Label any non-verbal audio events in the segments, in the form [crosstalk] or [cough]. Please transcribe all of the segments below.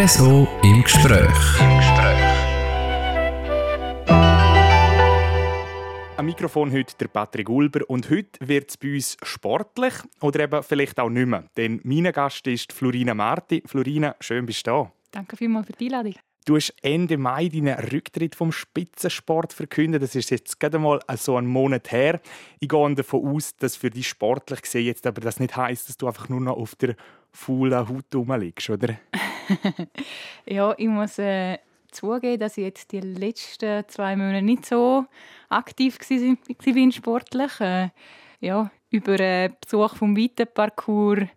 RSO im Gespräch. Im Gespräch. Am Mikrofon heute der Patrick Ulber und heute wird es bei uns sportlich oder eben vielleicht auch nicht mehr. Denn mein Gast ist Florina Marti. Florina, schön bist du da. Danke vielmals für die Einladung. Du hast Ende Mai deinen Rücktritt vom Spitzensport verkündet. Das ist jetzt gerade mal so einen Monat her. Ich gehe davon aus, dass für dich sportlich gesehen jetzt aber das nicht heißt, dass du einfach nur noch auf der faulen Haut rumliegst, oder? [laughs] [laughs] ja, ich muss äh, zugeben, dass ich jetzt die letzten zwei Monate nicht so aktiv war sportlich. Äh, ja, über einen Besuch vom Weitenparcours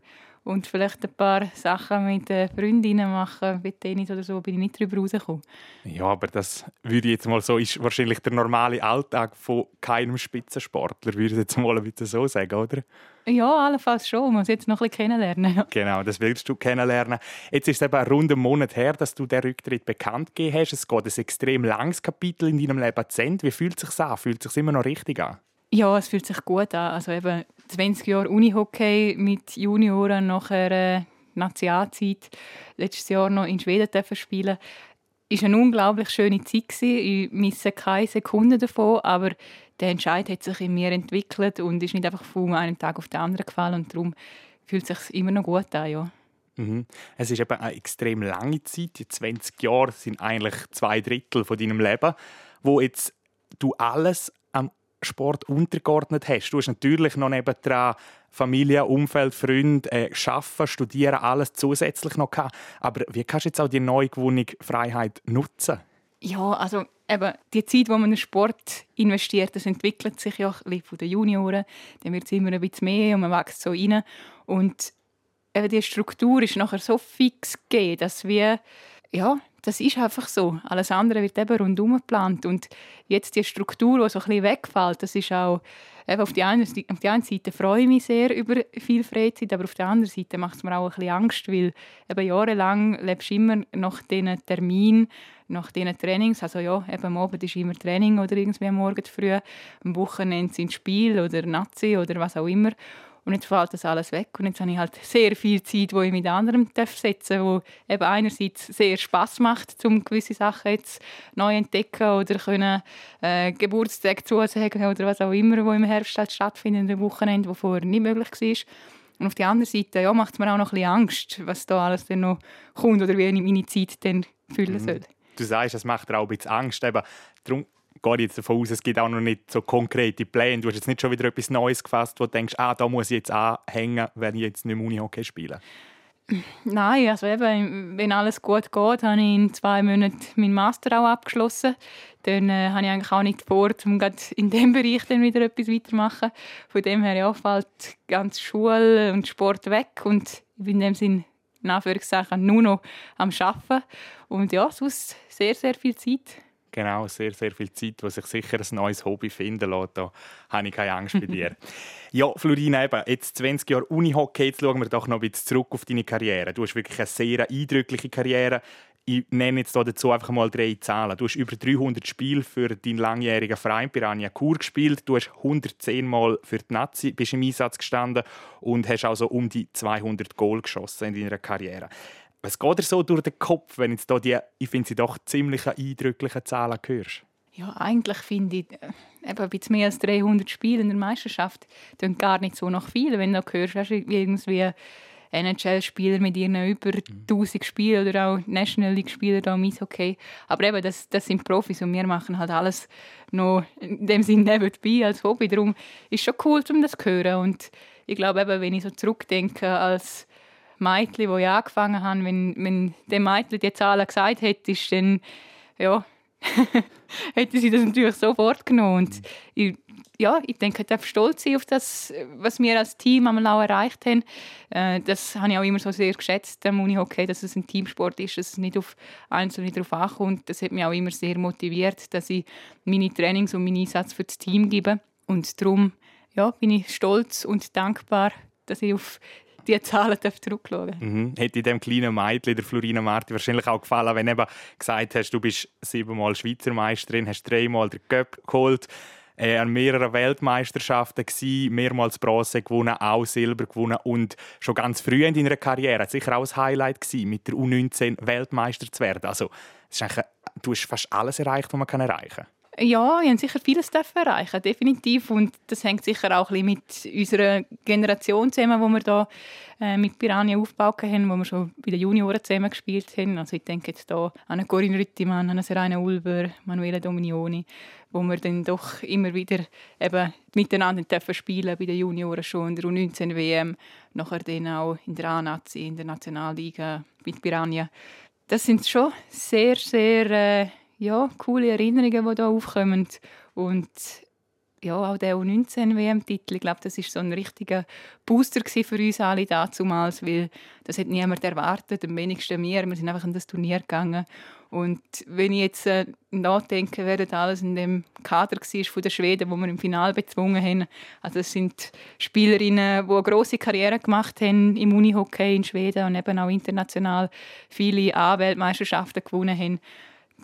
und vielleicht ein paar Sachen mit Freundinnen machen, wie Tennis oder so, bin ich nicht darüber rausgekommen. Ja, aber das würde ich jetzt mal so, ist wahrscheinlich der normale Alltag von keinem Spitzensportler, würde ich jetzt mal bitte so sagen, oder? Ja, allenfalls schon. Man muss jetzt noch ein bisschen kennenlernen. [laughs] Genau, das willst du kennenlernen. Jetzt ist es eben rund einen Monat her, dass du den Rücktritt bekannt gegeben hast. Es geht ein extrem langes Kapitel in deinem Leben zu Ende. Wie fühlt es sich an? Fühlt es sich immer noch richtig an? Ja, es fühlt sich gut an. Also eben 20 Jahre Unihockey mit Junioren, nachher äh, Nationalzeit, letztes Jahr noch in Schweden spielen. War eine unglaublich schöne Zeit. Ich misse keine Sekunde davon, aber der Entscheid hat sich in mir entwickelt und ist nicht einfach von einem Tag auf den anderen gefallen und darum fühlt es sich immer noch gut an, ja. Mhm. Es ist eben eine extrem lange Zeit. Die 20 Jahre sind eigentlich zwei Drittel von deinem Leben, wo jetzt du alles Sport untergeordnet hast. Du hast natürlich noch nebendran Familie, Umfeld, Freunde, äh, Arbeiten, Studieren, alles zusätzlich noch gehabt. Aber wie kannst du jetzt auch die neu gewonnene Freiheit nutzen? Ja, also eben die Zeit, die man in Sport investiert, das entwickelt sich ja von den Junioren. Dann wird es immer ein bisschen mehr und man wächst so rein. Und eben die Struktur ist nachher so fix gegeben, dass wir ja, das ist einfach so. Alles andere wird eben rundum geplant. Und jetzt die Struktur, die so ein bisschen wegfällt, das ist auch, eben auf, die eine, auf die einen Seite freue ich mich sehr über viel Freizeit, aber auf der anderen Seite macht es mir auch ein bisschen Angst, weil eben jahrelang lebst du immer nach diesen Terminen, nach diesen Trainings. Also ja, eben am Abend ist immer Training oder irgendwie am Morgen früh, am Wochenende sind Spiel oder Nazi oder was auch immer. Und jetzt fällt das alles weg und jetzt habe ich halt sehr viel Zeit, wo ich mit anderen setzen darf, wo eben einerseits sehr Spaß macht, um gewisse Sachen jetzt neu entdecken oder können äh, Geburtstag zusagen oder was auch immer, wo im Herbst halt stattfindet, ein Wochenende, wo vorher nicht möglich war. Und auf der anderen Seite ja, macht es mir auch noch ein bisschen Angst, was da alles dann noch kommt oder wie ich meine Zeit dann füllen mhm. soll. Du sagst, es macht dir auch ein bisschen Angst. Eben, darum gehe ich jetzt davon aus, es gibt auch noch nicht so konkrete Pläne. Du hast jetzt nicht schon wieder etwas Neues gefasst, wo du denkst, ah, da muss ich jetzt anhängen, wenn ich jetzt nicht mehr Unihockey spiele. Nein, also eben, wenn alles gut geht, habe ich in zwei Monaten meinen Master auch abgeschlossen. Dann äh, habe ich eigentlich auch nicht vor, um in diesem [laughs] Bereich dann wieder etwas weiterzumachen. Von dem her ja, fällt ganz Schule und Sport weg und ich bin in dem Sinn in nur noch am Arbeiten. Und ja, sonst sehr, sehr viel Zeit. Genau, sehr, sehr viel Zeit, wo sich sicher ein neues Hobby finden lässt. Da habe ich keine Angst bei dir. [laughs] ja, Florina, eben, jetzt 20 Jahre Unihockey, jetzt schauen wir doch noch ein bisschen zurück auf deine Karriere. Du hast wirklich eine sehr eindrückliche Karriere. Ich nenne jetzt dazu einfach mal drei Zahlen. Du hast über 300 Spiele für deinen langjährigen Verein Piranha Chur gespielt. Du hast 110 Mal für die Nazi bist im Einsatz gestanden und hast also um die 200 Goal geschossen in deiner Karriere. Was geht dir so durch den Kopf, wenn jetzt die, ich finde sie doch ziemlich eindrücklichen Zahlen hörst? Ja, eigentlich finde ich, äh, eben ein bisschen mehr als 300 Spiele in der Meisterschaft klingt gar nicht so nach viel, wenn du hörst, weißt, irgendwie NHL-Spieler mit ihren über 1000 Spielen oder auch National League-Spieler da im Eishockey. Aber eben, das, das sind Profis und wir machen halt alles noch in dem Sinne nebenbei als Hobby. Darum ist es schon cool, um das zu hören. Und ich glaube eben, wenn ich so zurückdenke als Mädchen, ich angefangen habe, wenn, wenn dem Mädchen die Zahlen gesagt hätte, ist dann, ja, [laughs] hätte sie das natürlich sofort genommen. Und ich, ja, ich denke, ich darf stolz sein auf das, was wir als Team einmal auch erreicht haben. Äh, das habe ich auch immer so sehr geschätzt, am Unihockey, dass es ein Teamsport ist, dass es nicht auf Einzelne darauf ankommt. Das hat mich auch immer sehr motiviert, dass ich meine Trainings und meinen Einsatz für das Team gebe. Und darum ja, bin ich stolz und dankbar, dass ich auf die Zahlen zurückschauen mhm. Hätte dem kleinen Mädchen, der Florina Marti, wahrscheinlich auch gefallen, wenn du gesagt hast, du bist siebenmal Schweizer Meisterin, hast dreimal den Cup geholt. äh, an mehreren Weltmeisterschaften gewesen, mehrmals Bronze gewonnen, auch Silber gewonnen und schon ganz früh in deiner Karriere sicher auch ein Highlight gewesen, mit der U19 Weltmeister zu werden. Also, ist du hast fast alles erreicht, was man erreichen kann. Ja, wir haben sicher vieles erreichen, definitiv. Und das hängt sicher auch ein bisschen mit unserer Generation zusammen, die wir da äh, mit Piranha aufgebaut haben, wo wir schon bei den Junioren zusammen gespielt haben. Also ich denke jetzt hier an Corinne Rüttimann, an Serena Ulber, Manuela Dominioni, wo wir dann doch immer wieder eben miteinander dürfen spielen bei den Junioren schon in der U19 WM, nachher dann auch in der A-Nazi, in der Nationalliga mit Piranha. Das sind schon sehr, sehr äh, ja, coole Erinnerungen, die hier aufkommen. Und ja, auch der U19-WM-Titel, ich glaube, das ist so ein richtiger Booster für uns alle damals, weil das hat niemand erwartet, am wenigsten wir. Wir sind einfach in das Turnier gegangen. Und wenn ich jetzt äh, nachdenke, wer das alles in dem Kader war von der Schweden, wo wir im Finale bezwungen haben, also es sind Spielerinnen, die eine grosse Karriere gemacht haben im Unihockey in Schweden und eben auch international viele A-Weltmeisterschaften gewonnen haben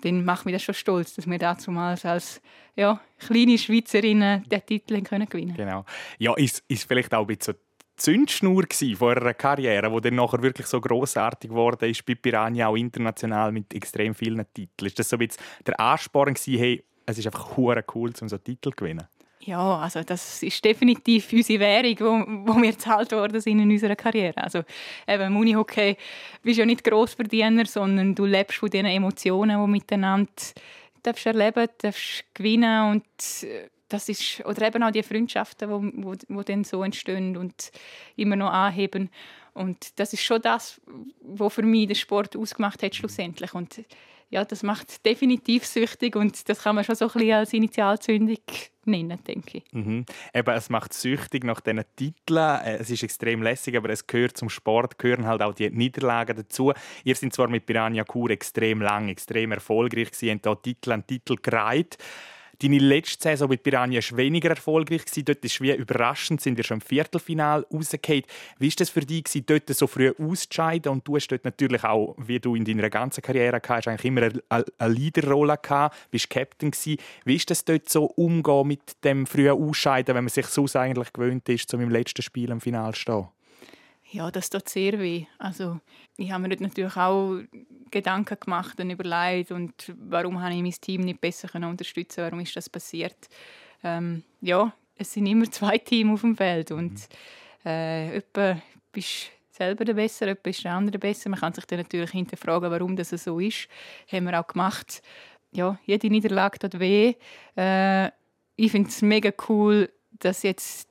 dann macht mich das schon stolz, dass wir damals als ja, kleine Schweizerinnen den Titel können gewinnen Genau. Ja, ist, ist vielleicht auch ein bisschen Zündschnur von einer Karriere, die dann nachher wirklich so großartig geworden ist, bei Piranha auch international mit extrem vielen Titeln. Ist das so ein bisschen der Ansporn gewesen, hey, es ist einfach cool, um so einen Titel zu gewinnen? Ja, also das ist definitiv unsere Währung, wo, wo wir gezahlt worden sind in unserer Karriere. Also eben im Unihockey bist ja nicht Grossverdiener, sondern du lebst von diesen Emotionen, die miteinander darfst erleben, darfst gewinnen und äh, das ist oder eben auch die Freundschaften, wo, wo, wo dann so entstehen und immer noch anheben und das ist schon das, was für mich den Sport ausgemacht hat schlussendlich und ja, das macht definitiv süchtig und das kann man schon so ein bisschen als Initialzündung nennen, denke ich. Mhm. Eben, es macht süchtig nach diesen Titeln. Äh, es ist extrem lässig, aber es gehört zum Sport, gehören halt auch die Niederlagen dazu. Ihr seid zwar mit Piranha Kur extrem lang, extrem erfolgreich gewesen, habt hier Titel an Titel gereiht. Deine letzte Saison mit Piranha war weniger erfolgreich. Dort ist wie überraschend, sind wir schon im Viertelfinal rausgefallen. Wie war das für dich, dort so früh auszuscheiden? Und du hast dort natürlich auch, wie du in deiner ganzen Karriere hast, eigentlich immer eine, Leaderrolle gehabt, bist Captain gewesen. Wie ist das dort so umgehen mit dem frühen Ausscheiden, wenn man sich so eigentlich gewöhnt ist, zum im letzten Spiel im Finale zu stehen? Ja, das tut sehr weh. Also, ich habe mir natürlich auch Gedanken gemacht und überlegt und warum habe ich mein Team nicht besser unterstützen Warum ist das passiert? Ähm, ja, es sind immer [laughs] zwei Teams auf dem Feld und äh, jemand bist selber der Besser, jemand ist der andere besser. Man kann sich dann natürlich hinterfragen, warum das so ist. Das haben wir auch gemacht. Ja, jede Niederlage tut weh. Äh, ich finde es mega cool, dass jetzt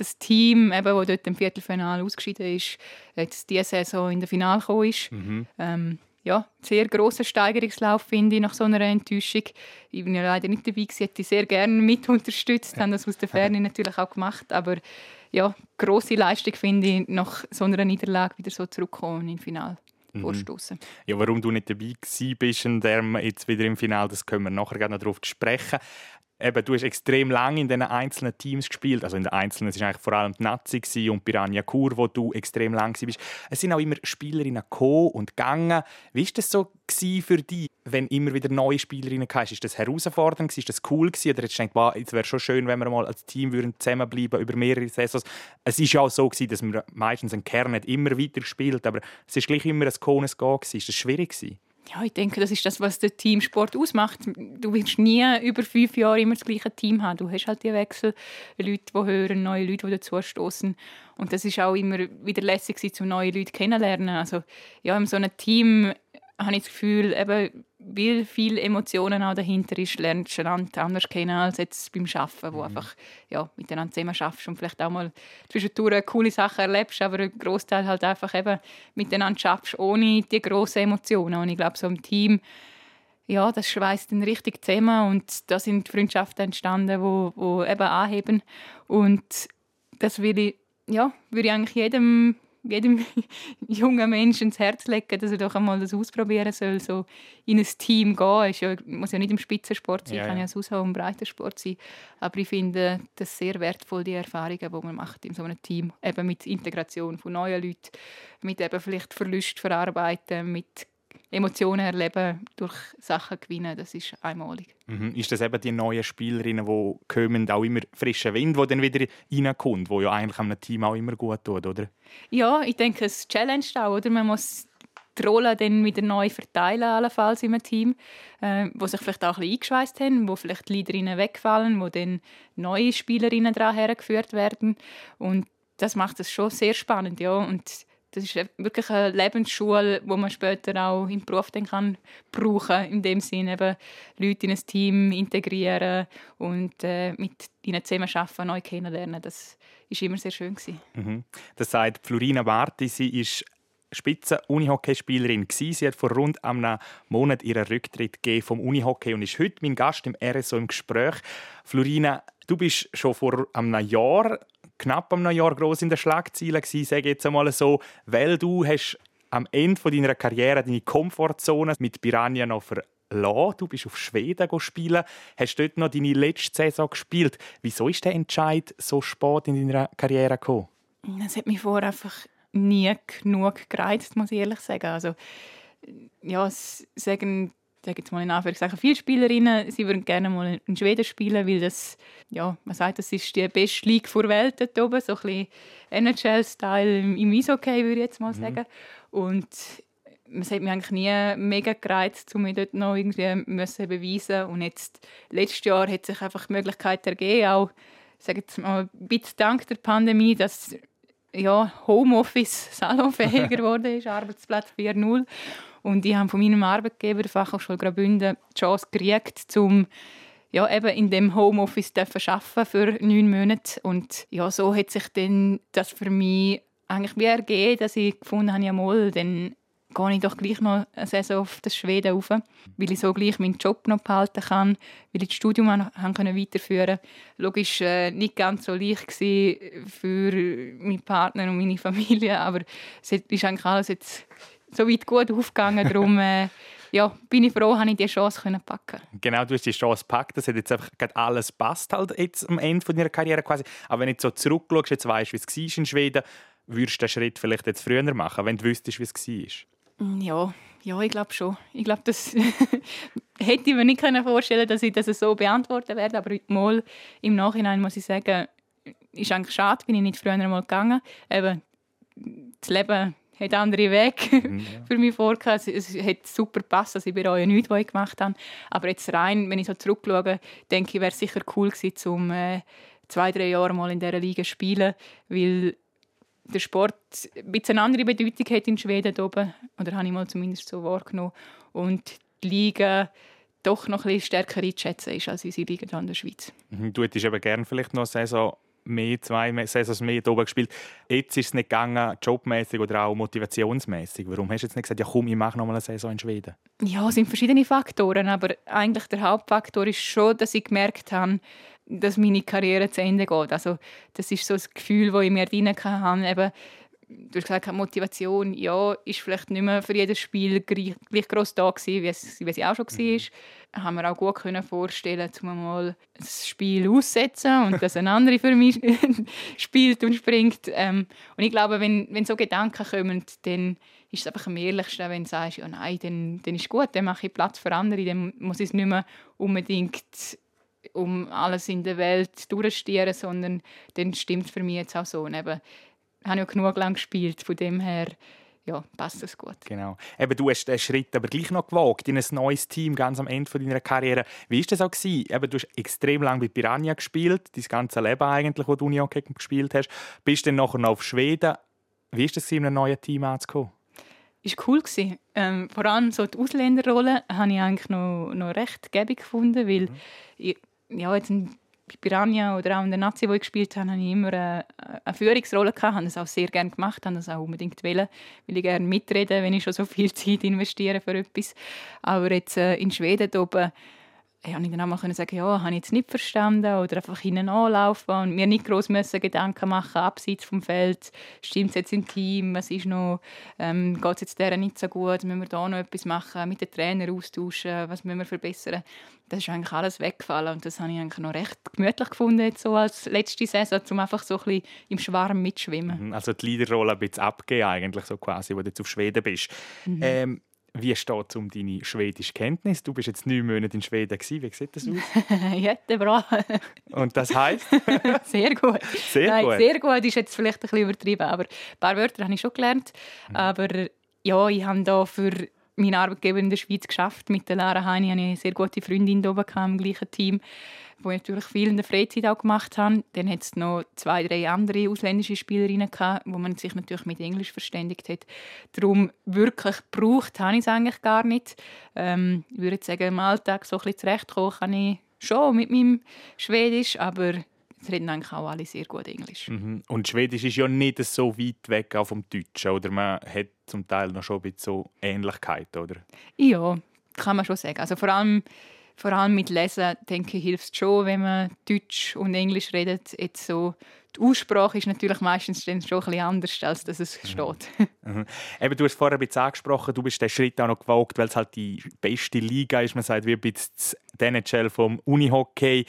das Team, eben, das dort im Viertelfinale ausgeschieden ist, jetzt diese Saison in der Finale gekommen ist. Mhm. Ähm, ja, sehr grosser Steigerungslauf, finde ich, nach so einer Enttäuschung. Ich bin ja leider nicht dabei gewesen, hätte ich sehr gerne mit unterstützt, haben das aus der Ferne [laughs] natürlich auch gemacht, aber ja, grosse Leistung finde ich, nach so einer Niederlage wieder so zurückkommen im Finale. Mhm. Vorstoßen. Ja, warum du nicht dabei bist und jetzt wieder im Finale, das können wir nachher gerne darauf sprechen eben, du hast extrem lange in den einzelnen Teams gespielt. Also in den einzelnen, es war eigentlich vor allem die Nazi und Piranha Kur, wo du extrem lang warst. Es sind auch immer Spielerinnen gekommen und gegangen. Wie war das so für dich, wenn immer wieder neue Spielerinnen hast? Ist das herausfordernd? Ist das cool gewesen? Oder hast du gedacht, es wäre schon schön, wenn wir mal als Team würden zusammenbleiben über mehrere Saisons? Es war ja auch so gewesen, dass man meistens einen Kern nicht immer weiter spielt, aber es ist gleich immer ein Kones Gehen. Ist das schwierig gewesen? Ja, ich denke, das ist das, was der Teamsport ausmacht. Du willst nie über fünf Jahre immer das gleiche Team haben. Du hast halt die Wechsel, Leute, die hören, neue Leute, die dazustoßen. Und das ist auch immer wieder lässig, um neue Leute kennenzulernen. Also ja, in so einem Team habe ich das Gefühl, eben, weil viel Emotionen auch dahinter ist, lernst du einander anders kennen als jetzt beim Arbeiten, wo mhm. einfach ja, miteinander zusammen schaffst und vielleicht auch mal zwischendurch coole Sachen erlebst, aber ein Großteil halt einfach eben miteinander schaffst, ohne die grossen Emotionen. Und ich glaube, so im Team, ja, das schweißt dann richtig zusammen und da sind Freundschaften entstanden, wo, wo eben anheben und das würde ich, ja, würde ich eigentlich jedem jedem [laughs] jungen Menschen ins Herz legen, dass er doch einmal das ausprobieren soll, so in ein Team gehen. Es ja, muss ja nicht im Spitzensport sein, ja, kann ja, sonst auch im Breitensport sein. Aber ich finde das sehr wertvoll, die Erfahrungen, die man macht in so einem Team, eben mit Integration von neuen Leuten, mit eben vielleicht Verlust verarbeiten, mit Emotionen erleben durch Sachen gewinnen, das ist einmalig. Mhm. Ist das eben die neuen Spielerinnen, die kommen, auch immer frischer Wind, der dann wieder reinkommt, wo ja eigentlich einem Team auch immer gut tut, oder? Ja, ich denke, es challenged auch, oder? Man muss die Rolle dann wieder neu verteilen, allenfalls im Team, äh, wo sich vielleicht auch ein bisschen eingeschweißt haben, wo vielleicht die Leaderinnen wegfallen, wo dann neue Spielerinnen daran hergeführt werden und das macht es schon sehr spannend, ja. Und das ist wirklich eine Lebensschule, wo man später auch im Beruf dann kann brauchen in dem Sinne eben Leute in ein Team integrieren und äh, mit ihnen zusammen arbeiten, neu kennenlernen. Das ist immer sehr schön Mhm. Das sagt Florina Barti. Sie ist Spitze Unihockeyspielerin gsi. Sie hat vor rund einem Monat ihren Rücktritt vom Unihockey und ist heute mein Gast im RSO im Gespräch. Florina, du bist schon vor einem Jahr knapp am Jahr groß in der Schlagzeile gsi, sage jetzt einmal so, weil du hast am Ende deiner Karriere deine Komfortzone mit Piranha noch verlassen. Du bist auf Schweden spielen, hast dort noch deine letzte Saison gespielt. Wieso ist der Entscheid so spät in deiner Karriere gekommen? Das hat mich vorher einfach nie genug gereizt, muss ich ehrlich sagen. Also, ja, sagen sage jetzt mal in Anführungszeichen, viele Spielerinnen, sie würden gerne mal in Schweden spielen, weil das, ja, man sagt, das ist die beste Liga der Welt dort oben, so ein bisschen NHL-Style im Eishockey, würde ich jetzt mal mhm. sagen. Und es hat mich eigentlich nie mega gereizt, um mich dort noch irgendwie müssen beweisen Und jetzt, letztes Jahr hat sich einfach die Möglichkeit ergeben, auch, sage jetzt mal, ein bisschen dank der Pandemie, dass ja, Homeoffice [laughs] salonfähiger [laughs] geworden ist, Arbeitsplatz 4.0. Und ich habe von meinem Arbeitgeber, der Fachhochschule Graubünden, die Chance gekriegt, um ja, eben in dem Homeoffice arbeiten für neun Monate. Und ja, so hat sich dann das für mich eigentlich wie ergeben, dass ich gefunden habe, ja mal, dann gehe ich doch gleich noch eine Saison auf das Schweden rauf, weil ich so gleich meinen Job noch behalten kann, weil ich das Studium weiterführen konnte. Logisch äh, nicht ganz so leicht für meinen Partner und meine Familie, aber es ist eigentlich alles jetzt so weit gut aufgegangen. Darum [laughs] äh, ja, bin ich froh, dass ich diese Chance packen Genau, du hast die Chance gepackt. Das hat jetzt einfach alles passt halt jetzt am Ende von deiner Karriere quasi. Aber wenn du so zurückschaust, jetzt weißt, wie es war in Schweden, würdest du den Schritt vielleicht jetzt früher machen, wenn du wüsstest, wie es war? Mm, ja, ja, ich glaube schon. Ich glaube, das [laughs] hätte ich mir nicht vorstellen dass ich das so beantworten werde. Aber mal im Nachhinein muss ich sagen, ist eigentlich schade, bin ich nicht früher mal gegangen. Eben, das Leben hat andere Wege [laughs] mhm, ja. für mich vorgehauen. Es, es hat super gepasst, also ich bereue nichts, was ich gemacht habe. Aber jetzt rein, wenn ich so zurückschaue, denke ich, wäre es sicher cool gewesen, um äh, zwei, drei Jahre mal in dieser Liga zu spielen, weil der Sport ein bisschen eine andere Bedeutung hat in Schweden oben, oder habe ich mal zumindest so wahrgenommen. Und die Liga doch noch ein bisschen stärker einzuschätzen ist als unsere Liga in der Schweiz. Mhm, du hättest aber gerne vielleicht noch eine Saison mehr, zwei Saisons mehr oben gespielt. Jetzt ist es nicht gegangen, jobmäßig oder auch motivationsmäßig. Warum hast du jetzt nicht gesagt, ja komm, ich mache noch mal eine Saison in Schweden? Ja, es sind verschiedene Faktoren, aber eigentlich der Hauptfaktor ist schon, dass ich gemerkt habe, dass meine Karriere zu Ende geht. Also das ist so das Gefühl, das ich mir drin hatte. Eben, du hast gesagt, Motivation, ja, ist vielleicht nicht mehr für jedes Spiel gleich, gleich gross da gewesen, wie es, wie es auch schon war. Mhm haben wir auch gut können vorstellen, um mal das Spiel aussetzen und dass ein anderer für mich [laughs] spielt und springt. Ähm, und ich glaube, wenn, wenn so Gedanken kommen, dann ist es einfach am ehrlichsten, wenn du sagst, ja nein, dann, dann ist gut, dann mache ich Platz für andere, dann muss ich es nicht mehr unbedingt um alles in der Welt durchstieren, sondern dann stimmt für mich jetzt auch so. Und eben, ich habe ja genug lang gespielt, von dem her ja, passt das gut. Genau. Eben, du hast den Schritt aber gleich noch gewagt in ein neues Team ganz am Ende deiner Karriere. Wie war das auch? Gewesen? Eben, du hast extrem lange bei Piranha gespielt, dein ganze Leben eigentlich, wo du Unihockey gespielt hast. Bist dann nachher noch auf Schweden. Wie war das, in einem neuen Team anzukommen? war cool. Ähm, vor allem so die Ausländerrolle habe ich eigentlich noch, noch recht gäbig gefunden, weil mhm. ich, ja, jetzt bei Piranha oder auch in der Nazi, wo ich gespielt habe, hatte ich immer eine, eine Führungsrolle gehabt, habe das auch sehr gerne gemacht, habe das auch unbedingt wollen, weil ich gerne mitreden, wenn ich schon so viel [laughs] Zeit investiere für etwas. Aber jetzt äh, in Schweden oben ich dann auch mal sagen, ja, habe ich jetzt nicht verstanden oder einfach hinten anlaufen und mir nicht groß müssen Gedanken machen abseits vom Feld, stimmt es jetzt im Team, was ist noch, ähm, geht es jetzt deren nicht so gut, müssen wir da noch etwas machen, mit den Trainern austauschen, was müssen wir verbessern. Das ist eigentlich alles weggefallen und das habe ich eigentlich noch recht gemütlich gefunden, jetzt so als letzte Saison, um einfach so ein bisschen im Schwarm mitschwimmen. Mhm, also die Leaderrolle ein bisschen abgeben eigentlich, so quasi, wo du jetzt auf Schweden bist. Mhm. Ähm, Wie steht es um deine schwedische Kenntnis? Du bist jetzt neun Monate in Schweden. Gewesen. Wie sieht das aus? [laughs] Jättebra. Und das heisst? [laughs] sehr gut. Sehr Nein, gut. Sehr gut ist jetzt vielleicht ein bisschen übertrieben, aber ein paar Wörter habe ich schon gelernt. Mhm. Aber ja, ich habe da für meinen Arbeitgeber in der Schweiz geschafft. Mit der Lara Heini hatte ich eine sehr gute Freundin da oben im gleichen Team, wo ich natürlich viel in der Freizeit auch gemacht habe. Dann hat es noch zwei, drei andere ausländische Spielerinnen gehabt, wo man sich natürlich mit Englisch verständigt hat. Darum wirklich gebraucht habe ich es eigentlich gar nicht. Ähm, ich würde sagen, im Alltag so ein bisschen zurechtkommen kann ich schon mit meinem Schwedisch, aber es reden eigentlich auch alle sehr gut Englisch. Mhm. Und Schwedisch ist ja nicht so weit weg auch vom Deutschen, oder? Man hat zum Teil noch schon ein bisschen so Ähnlichkeit, oder? Ja, kann man schon sagen. Also vor allem, vor allem mit Lesen, denke ich, hilft es schon, wenn man Deutsch und Englisch redet. Jetzt so, die Aussprache ist natürlich meistens dann schon ein bisschen anders, als dass es steht. [laughs] Mhm. Eben, du hast vorher ein bisschen angesprochen, du bist den Schritt auch noch gewagt, weil es halt die beste Liga ist, man sagt, wie ein bisschen die NHL vom Unihockey.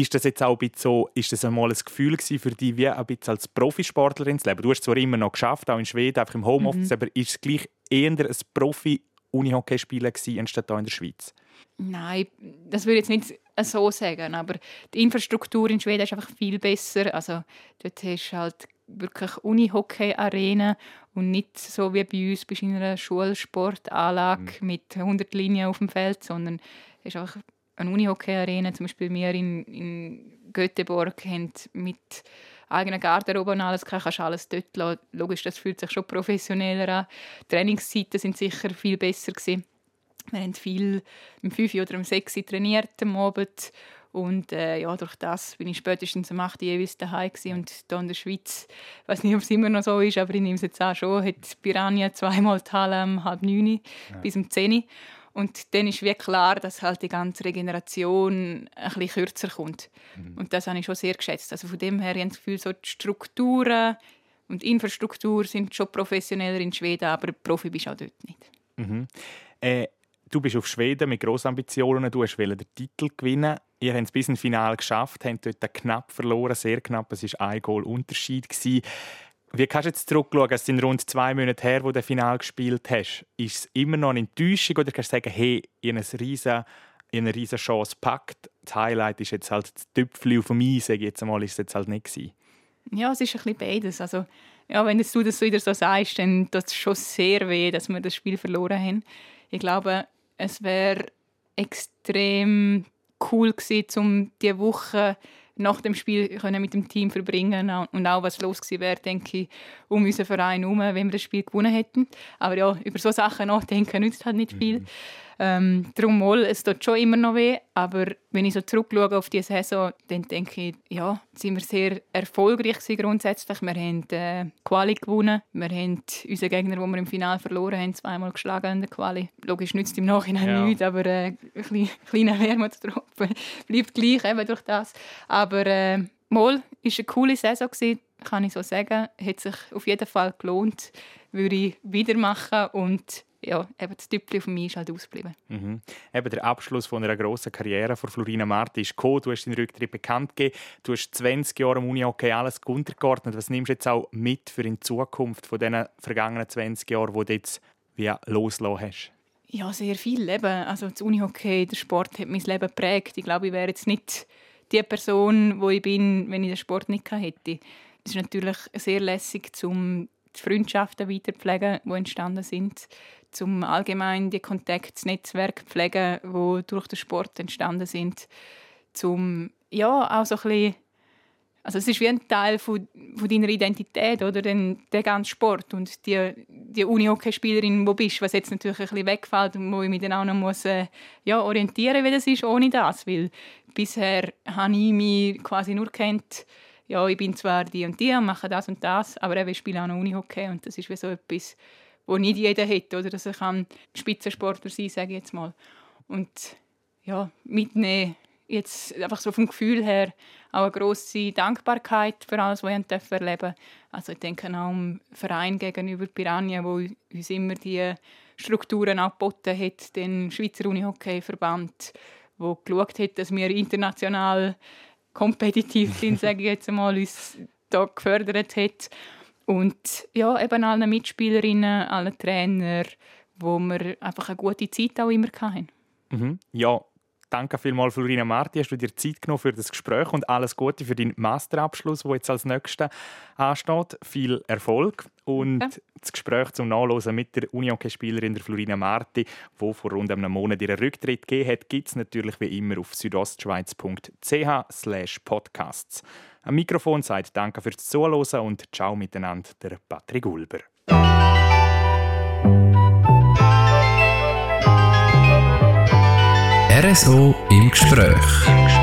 Ist das jetzt auch ein bisschen so, ist das einmal ein Gefühl für dich, wie ein bisschen als Profisportlerin zu leben? Du hast es zwar immer noch geschafft, auch in Schweden, einfach im Homeoffice, aber ist es gleich eher ein Profi-Unihockeyspieler gewesen, anstatt hier in der Schweiz? Nein, das würde ich jetzt nicht so sagen, aber die Infrastruktur in Schweden ist einfach viel besser. Also dort hast du halt wirklich Unihockey-Arena und nicht so wie bei uns bist du in einer Schulsportanlage Mhm. mit 100 Linien auf dem Feld, sondern es ist einfach eine Unihockey-Arena. Zum Beispiel wir in, in Göteborg haben mit eigenen Garderobe und alles, kannst du alles dort lassen. Logisch, das fühlt sich schon professioneller an. Die Trainingszeiten sind sicher viel besser gewesen. Wir haben viel um 5 oder um 6 Uhr trainiert am Abend. Und äh, ja, durch das bin ich spätestens um 8 Uhr jeweils daheim gewesen. Und hier in der Schweiz, ich weiß nicht, ob es immer noch so ist, aber ich nehme es jetzt auch schon, hat Piranha zweimal die Halle um halb neun bis um 10 Uhr. Und dann ist wie klar, dass halt die ganze Regeneration ein bisschen kürzer kommt. Und das habe ich schon sehr geschätzt. Also von dem her habe ich das Gefühl, so die Strukturen und Infrastruktur sind schon professioneller in Schweden, aber Profi bist du auch dort nicht. Mhm. Äh, du bist auf Schweden mit grossen Ambitionen. Du wolltest den Titel gewinnen. Ihr habt es bis ins Finale geschafft, habt dort knapp verloren, sehr knapp. Es war ein Goal Unterschied. Gewesen. Wie kannst du jetzt zurückschauen? Es sind rund zwei Monate her, wo du das Finale gespielt hast. Ist es immer noch eine Enttäuschung oder kannst du sagen, hey, ich habe eine eine riesen Chance gepackt. Das Highlight ist jetzt halt das Tüpfchen auf dem Eis, sage jetzt einmal, ist es jetzt halt nicht gewesen. Ja, es ist ein bisschen beides. Also, ja, wenn du das wieder so sagst, dann tut es schon sehr weh, dass wir das Spiel verloren haben. Ich glaube, es wäre extrem cool gewesen, um diese Woche nach dem Spiel können mit dem Team verbringen und auch was los gewesen wäre, denke ich, um unseren Verein herum, wenn wir das Spiel gewonnen hätten. Aber ja, über so Sachen nachdenken nützt halt nicht viel. Ähm, darum mal, es tut schon immer noch weh, aber wenn ich so zurückschaue auf die Saison, dann denke ich, ja, sind wir sehr erfolgreich grundsätzlich. Wir haben äh, Quali gewonnen, wir haben unseren Gegner, den wir im Finale verloren haben, zweimal geschlagen in der Quali. Logisch nützt im Nachhinein Ja. nichts, aber äh, ein klein- [laughs] kleiner Wermutstropfen [laughs] bleibt gleich eben durch das. Aber äh, mal, ist eine coole Saison gewesen, kann ich so sagen. Hat sich auf jeden Fall gelohnt, würde ich wieder machen und ja, eben das Tüpfchen auf mich ist halt ausgeblieben. Mhm. Eben der Abschluss von einer grossen Karriere von Florina Marti ist gekommen. Du hast deinen Rücktritt bekannt gegeben. Du hast 20 Jahre am Unihockey alles untergeordnet. Was nimmst du jetzt auch mit für in die Zukunft von diesen vergangenen 20 Jahren, die du jetzt wie loslassen hast? Ja, sehr viel. Eben. Also das Unihockey, der Sport hat mein Leben geprägt. Ich glaube, ich wäre jetzt nicht die Person, wo ich bin, wenn ich den Sport nicht hätte. Es ist natürlich sehr lässig, um die Freundschaften weiterpflegen, die entstanden sind, zum allgemein die Kontakte, das Netzwerk pflegen, wo durch den Sport entstanden sind, zum ja auch so ein bisschen also es ist wie ein Teil von, von deiner Identität oder? Den, der ganze Sport und die, die Unihockeyspielerin, wo bist, was jetzt natürlich ein bisschen wegfällt und wo ich mich dann auch noch muss, äh, ja, orientieren, wie das ist ohne das, weil bisher habe ich mich quasi nur kennt, ja, ich bin zwar die und die und mache das und das, aber eben, ich spiele auch noch Unihockey und das ist wie so etwas, wo nicht jeder hat, oder dass er kann Spitzensportler sein, sage ich jetzt mal. Und ja, mitnehmen jetzt einfach so vom Gefühl her auch eine grosse Dankbarkeit für alles, was ich erleben durfte. Also ich denke auch am Verein gegenüber Piranha, wo uns immer die Strukturen angeboten hat, den Schweizer Unihockey-Verband, wo geschaut hat, dass wir international kompetitiv sind, [laughs] sage ich jetzt einmal, uns da gefördert hat. Und ja, eben allen Mitspielerinnen, allen Trainer, wo wir einfach eine gute Zeit auch immer hatten. Mhm. Ja, danke vielmals, Florina Marti. Hast du dir Zeit genommen für das Gespräch und alles Gute für deinen Masterabschluss, der jetzt als nächster ansteht. Viel Erfolg und okay. das Gespräch zum Nachlesen mit der Unihockeyspielerin Florina Marti, die vor rund einem Monat ihren Rücktritt gegeben hat, gibt es natürlich wie immer auf südostschweiz.ch/podcasts. Am Mikrofon sagt Danke fürs Zuhören und Ciao miteinander, der Patrick Ulber. RSO im Gespräch.